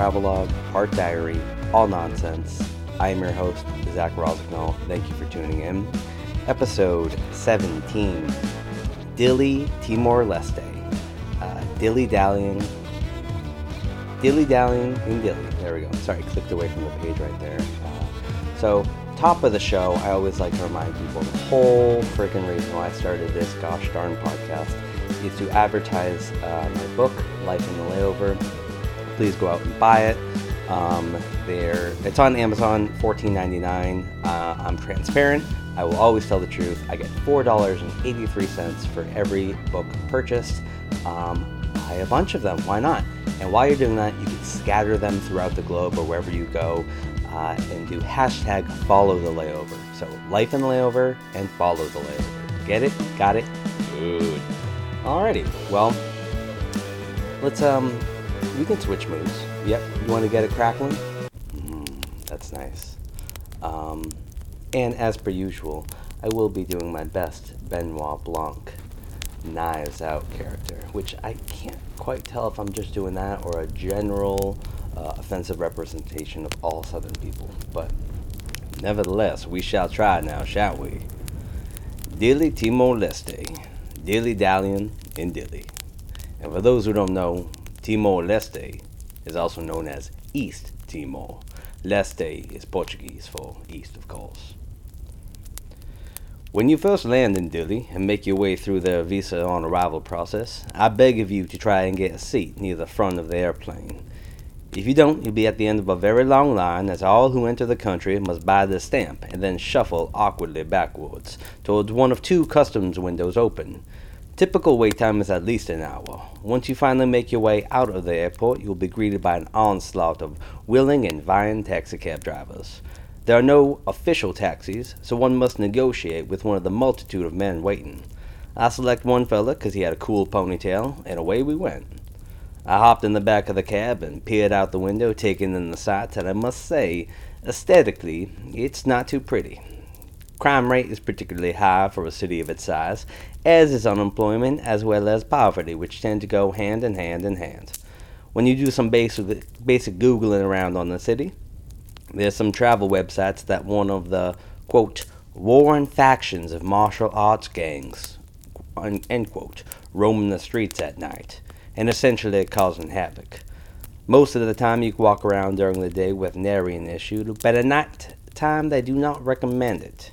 travelogue, part diary, all nonsense. I am your host, Zach Rosignol. Thank you for tuning in. Episode 17 Dili Timor Leste. Uh, dilly dallying. Dilly dallying in Dili. There we go. Sorry, clicked away from the page right there. Uh, so, top of the show, I always like to remind people the whole freaking reason why I started this gosh darn podcast is to advertise uh, my book, Life in the Layover. Please go out and buy it. Um, there, it's on Amazon, $14.99. Uh, I'm transparent. I will always tell the truth. I get $4.83 for every book purchased. Um, buy a bunch of them. Why not? And while you're doing that, you can scatter them throughout the globe or wherever you go uh, and do hashtag follow the layover. So, life in the layover and follow the layover. Get it? Got it? Good. Alrighty. Well, let's um, we can switch moves. Yep. You want to get it crackling? Mm, that's nice. Um, and as per usual, I will be doing my best Benoit Blanc Knives Out character, which I can't quite tell if I'm just doing that or a general uh, offensive representation of all Southern people. But nevertheless, we shall try now, shall we? Dili Timor Leste, dilly dallying in Dili. And for those who don't know, Timor Leste is also known as East Timor. Leste is Portuguese for east, of course. When you first land in Dili and make your way through the visa on arrival process, I beg of you to try and get a seat near the front of the airplane. If you don't, you'll be at the end of a very long line as all who enter the country must buy the stamp and then shuffle awkwardly backwards towards one of two customs windows open. Typical wait time is at least an hour. Once you finally make your way out of the airport, you'll be greeted by an onslaught of willing and vying taxicab drivers. There are no official taxis, so one must negotiate with one of the multitude of men waiting. I select one fella 'cause he had a cool ponytail, and away we went. I hopped in the back of the cab and peered out the window, taking in the sights, and I must say, aesthetically, it's not too pretty. Crime rate is particularly high for a city of its size, as is unemployment as well as poverty, which tend to go hand in hand in hand. When you do some basic, basic Googling around on the city, there's some travel websites that one of the, quote, warring factions of martial arts gangs, end quote, roaming the streets at night, and essentially causing havoc. Most of the time you can walk around during the day with nary an issue, but at night time they do not recommend it.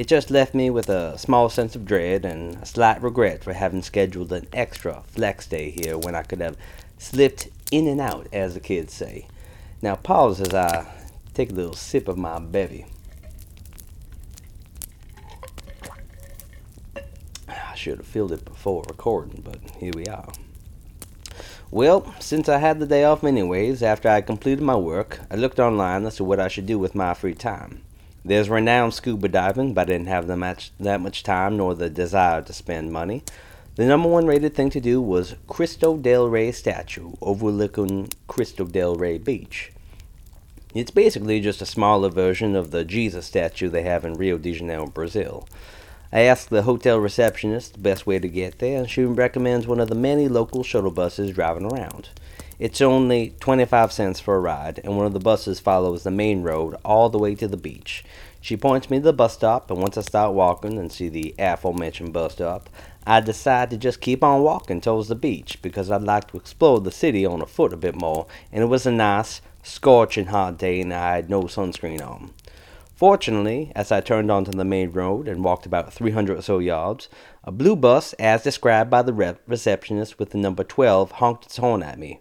It just left me with a small sense of dread and a slight regret for having scheduled an extra flex day here when I could have slipped in and out, as the kids say. Now pause as I take a little sip of my bevy. I should have filled it before recording, but here we are. Well, since I had the day off anyways, after I completed my work, I looked online as to what I should do with my free time. There's renowned scuba diving, but I didn't have much, that much time nor the desire to spend money. The number one rated thing to do was Cristo del Rey statue overlooking Cristo del Rey beach. It's basically just a smaller version of the Jesus statue they have in Rio de Janeiro, Brazil. I asked the hotel receptionist the best way to get there, and she recommends one of the many local shuttle buses driving around. It's only 25 cents for a ride, and one of the buses follows the main road all the way to the beach. She points me to the bus stop, and once I start walking and see the aforementioned bus stop, I decide to just keep on walking towards the beach because I'd like to explore the city on foot a bit more, and it was a nice, scorching hot day and I had no sunscreen on. Fortunately, as I turned onto the main road and walked about 300 or so yards, a blue bus, as described by the rep- receptionist with the number 12, honked its horn at me.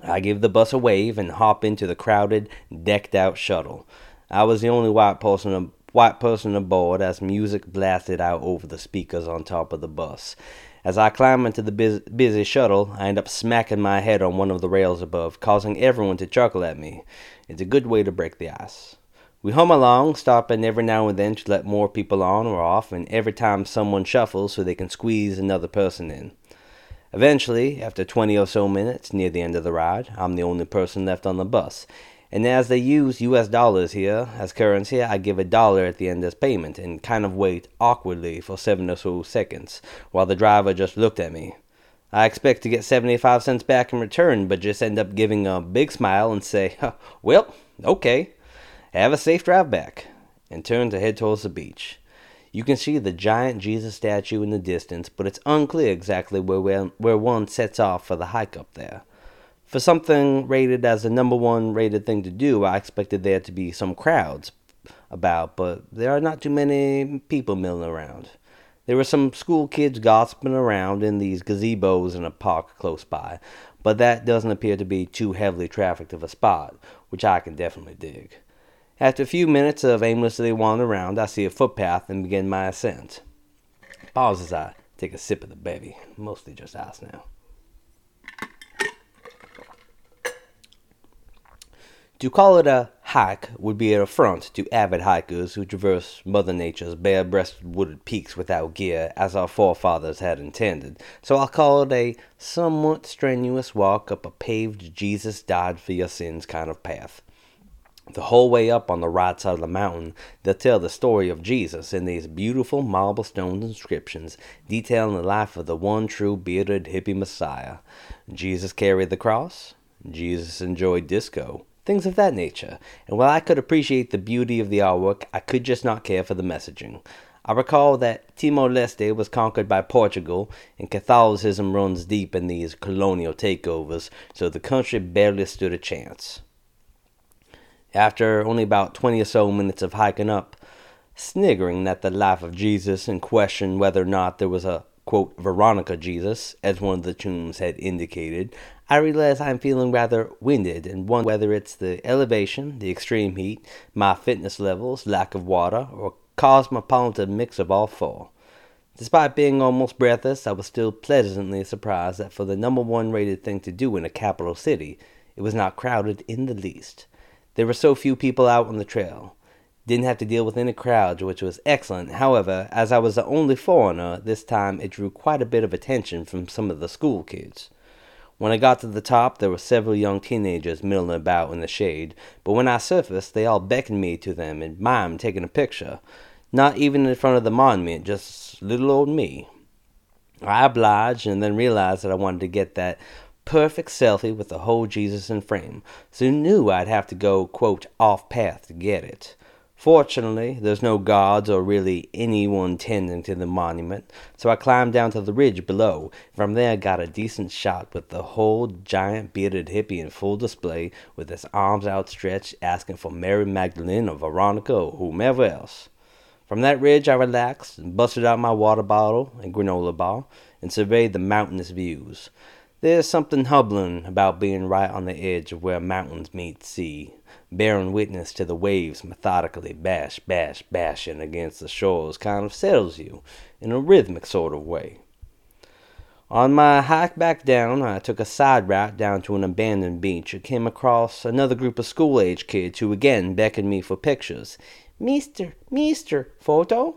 I give the bus a wave and hop into the crowded, decked out shuttle. I was the only white person white person aboard as music blasted out over the speakers on top of the bus. As I climb into the busy shuttle, I end up smacking my head on one of the rails above, causing everyone to chuckle at me. It's a good way to break the ice. We hum along, stopping every now and then to let more people on or off, and every time someone shuffles so they can squeeze another person in. Eventually, after 20 or so minutes near the end of the ride, I'm the only person left on the bus. And as they use US dollars here as currency, I give a dollar at the end as payment and kind of wait awkwardly for seven or so seconds while the driver just looked at me. I expect to get 75 cents back in return, but just end up giving a big smile and say, Well, okay, have a safe drive back, and turn to head towards the beach. You can see the giant Jesus statue in the distance, but it's unclear exactly where, where one sets off for the hike up there. For something rated as the number one rated thing to do, I expected there to be some crowds about, but there are not too many people milling around. There were some school kids gossiping around in these gazebos in a park close by, but that doesn't appear to be too heavily trafficked of a spot, which I can definitely dig. After a few minutes of aimlessly wandering around, I see a footpath and begin my ascent. Pause as I take a sip of the bevy, mostly just ice now. To call it a hike would be an affront to avid hikers who traverse Mother Nature's bare breasted wooded peaks without gear, as our forefathers had intended, so I'll call it a somewhat strenuous walk up a paved Jesus died for your sins kind of path. The whole way up on the right side of the mountain, they'll tell the story of Jesus in these beautiful marble stone inscriptions detailing the life of the one true bearded hippie Messiah. Jesus carried the cross. Jesus enjoyed disco things of that nature. And while I could appreciate the beauty of the artwork, I could just not care for the messaging. I recall that Timor Leste was conquered by Portugal, and Catholicism runs deep in these colonial takeovers, so the country barely stood a chance. After only about twenty or so minutes of hiking up, sniggering at the life of Jesus and questioning whether or not there was a quote Veronica Jesus, as one of the tombs had indicated, I realize I'm feeling rather winded and wonder whether it's the elevation, the extreme heat, my fitness levels, lack of water, or cosmopolitan mix of all four. Despite being almost breathless, I was still pleasantly surprised that for the number one rated thing to do in a capital city, it was not crowded in the least. There were so few people out on the trail. Didn't have to deal with any crowds, which was excellent. However, as I was the only foreigner, this time it drew quite a bit of attention from some of the school kids. When I got to the top, there were several young teenagers milling about in the shade, but when I surfaced, they all beckoned me to them and mimed taking a picture. Not even in front of the monument, just little old me. I obliged and then realized that I wanted to get that perfect selfie with the whole Jesus in frame, so knew I'd have to go, quote, off path to get it. Fortunately, there's no guards or really anyone tending to the monument, so I climbed down to the ridge below. From there, got a decent shot with the whole giant bearded hippie in full display, with his arms outstretched, asking for Mary Magdalene or Veronica or whomever else. From that ridge, I relaxed and busted out my water bottle and granola bar and surveyed the mountainous views. There's something humbling about being right on the edge of where mountains meet sea bearing witness to the waves methodically bash, bash, bashing against the shores kind of settles you in a rhythmic sort of way. On my hike back down, I took a side route down to an abandoned beach and came across another group of school age kids who again beckoned me for pictures. Mister, Mister, photo?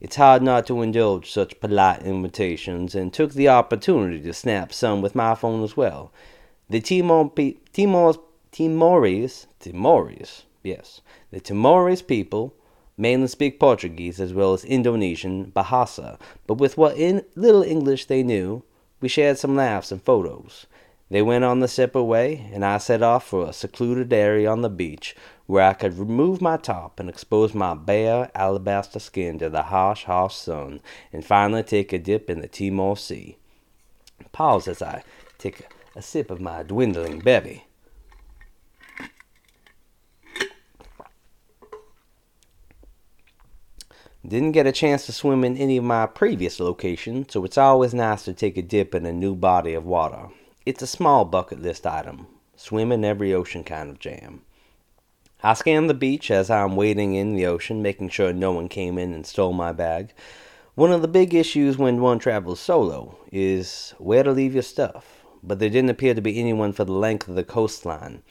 It's hard not to indulge such polite invitations, and took the opportunity to snap some with my phone as well. The Timor, Timor's Timorese, Timorese, yes, the Timorese people mainly speak Portuguese as well as Indonesian Bahasa, but with what in little English they knew, we shared some laughs and photos. They went on the separate way, and I set off for a secluded area on the beach where I could remove my top and expose my bare alabaster skin to the harsh, harsh sun, and finally take a dip in the Timor Sea. Pause as I take a sip of my dwindling bevy. Didn't get a chance to swim in any of my previous locations, so it's always nice to take a dip in a new body of water. It's a small bucket list item. Swim in every ocean kind of jam. I scan the beach as I'm wading in the ocean, making sure no one came in and stole my bag. One of the big issues when one travels solo is where to leave your stuff, but there didn't appear to be anyone for the length of the coastline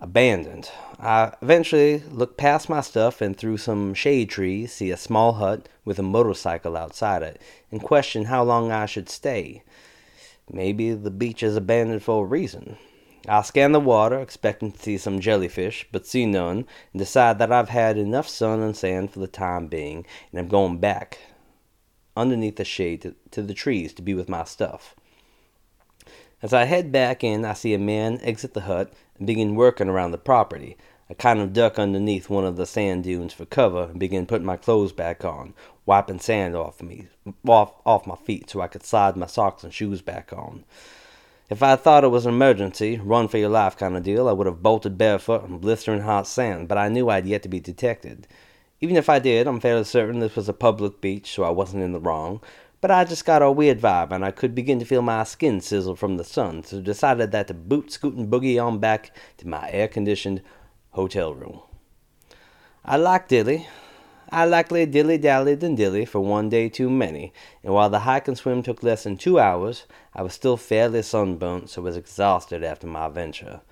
abandoned. I eventually look past my stuff and through some shade trees see a small hut with a motorcycle outside it and question how long I should stay. Maybe the beach is abandoned for a reason. I scan the water, expecting to see some jellyfish, but see none, and decide that I've had enough sun and sand for the time being, and I'm going back underneath the shade to, to the trees to be with my stuff. As I head back in, I see a man exit the hut and begin working around the property. I kind of duck underneath one of the sand dunes for cover and begin putting my clothes back on, wiping sand off me, off, off my feet so I could slide my socks and shoes back on. If I thought it was an emergency, run for your life kind of deal, I would have bolted barefoot in blistering hot sand, but I knew I'd yet to be detected. Even if I did, I'm fairly certain this was a public beach, so I wasn't in the wrong. But I just got a weird vibe, and I could begin to feel my skin sizzle from the sun, so decided that to boot, scoot, and boogie on back to my air-conditioned hotel room. I liked Dili. I likely dilly dallied and Dili for one day too many, and while the hike and swim took less than two hours, I was still fairly sunburnt, so was exhausted after my venture.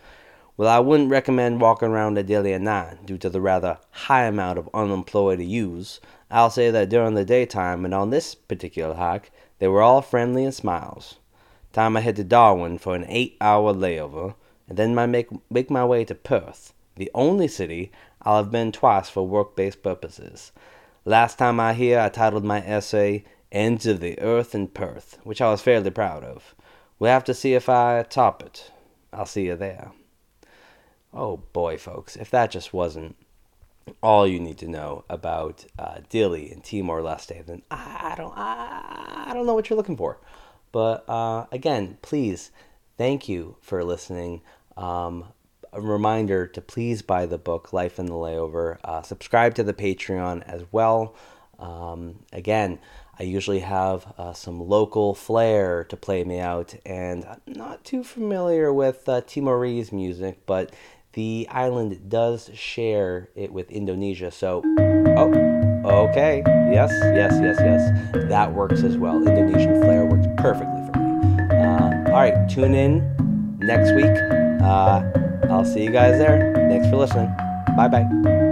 Well, I wouldn't recommend walking around a Dili at night due to the rather high amount of unemployed youths. I'll say that during the daytime and on this particular hike, they were all friendly and smiles. Time I head to Darwin for an eight-hour layover, and then I make make my way to Perth, the only city I'll have been twice for work based purposes. Last time I here, I titled my essay Ends of the Earth in Perth, which I was fairly proud of. We'll have to see if I top it. I'll see you there. Oh boy, folks, if that just wasn't all you need to know about uh, Dili and Timor Leste, then I, I don't I, I, don't know what you're looking for. But uh, again, please, thank you for listening. Um, a reminder to please buy the book Life in the Layover. Uh, subscribe to the Patreon as well. Um, again, I usually have uh, some local flair to play me out, and I'm not too familiar with uh, Timorese music, but the island does share it with Indonesia. So, oh, okay, yes, yes, yes, yes, that works as well. Indonesian flair works perfectly for me. Uh, all right, tune in next week. Uh, I'll see you guys there. Thanks for listening. Bye bye.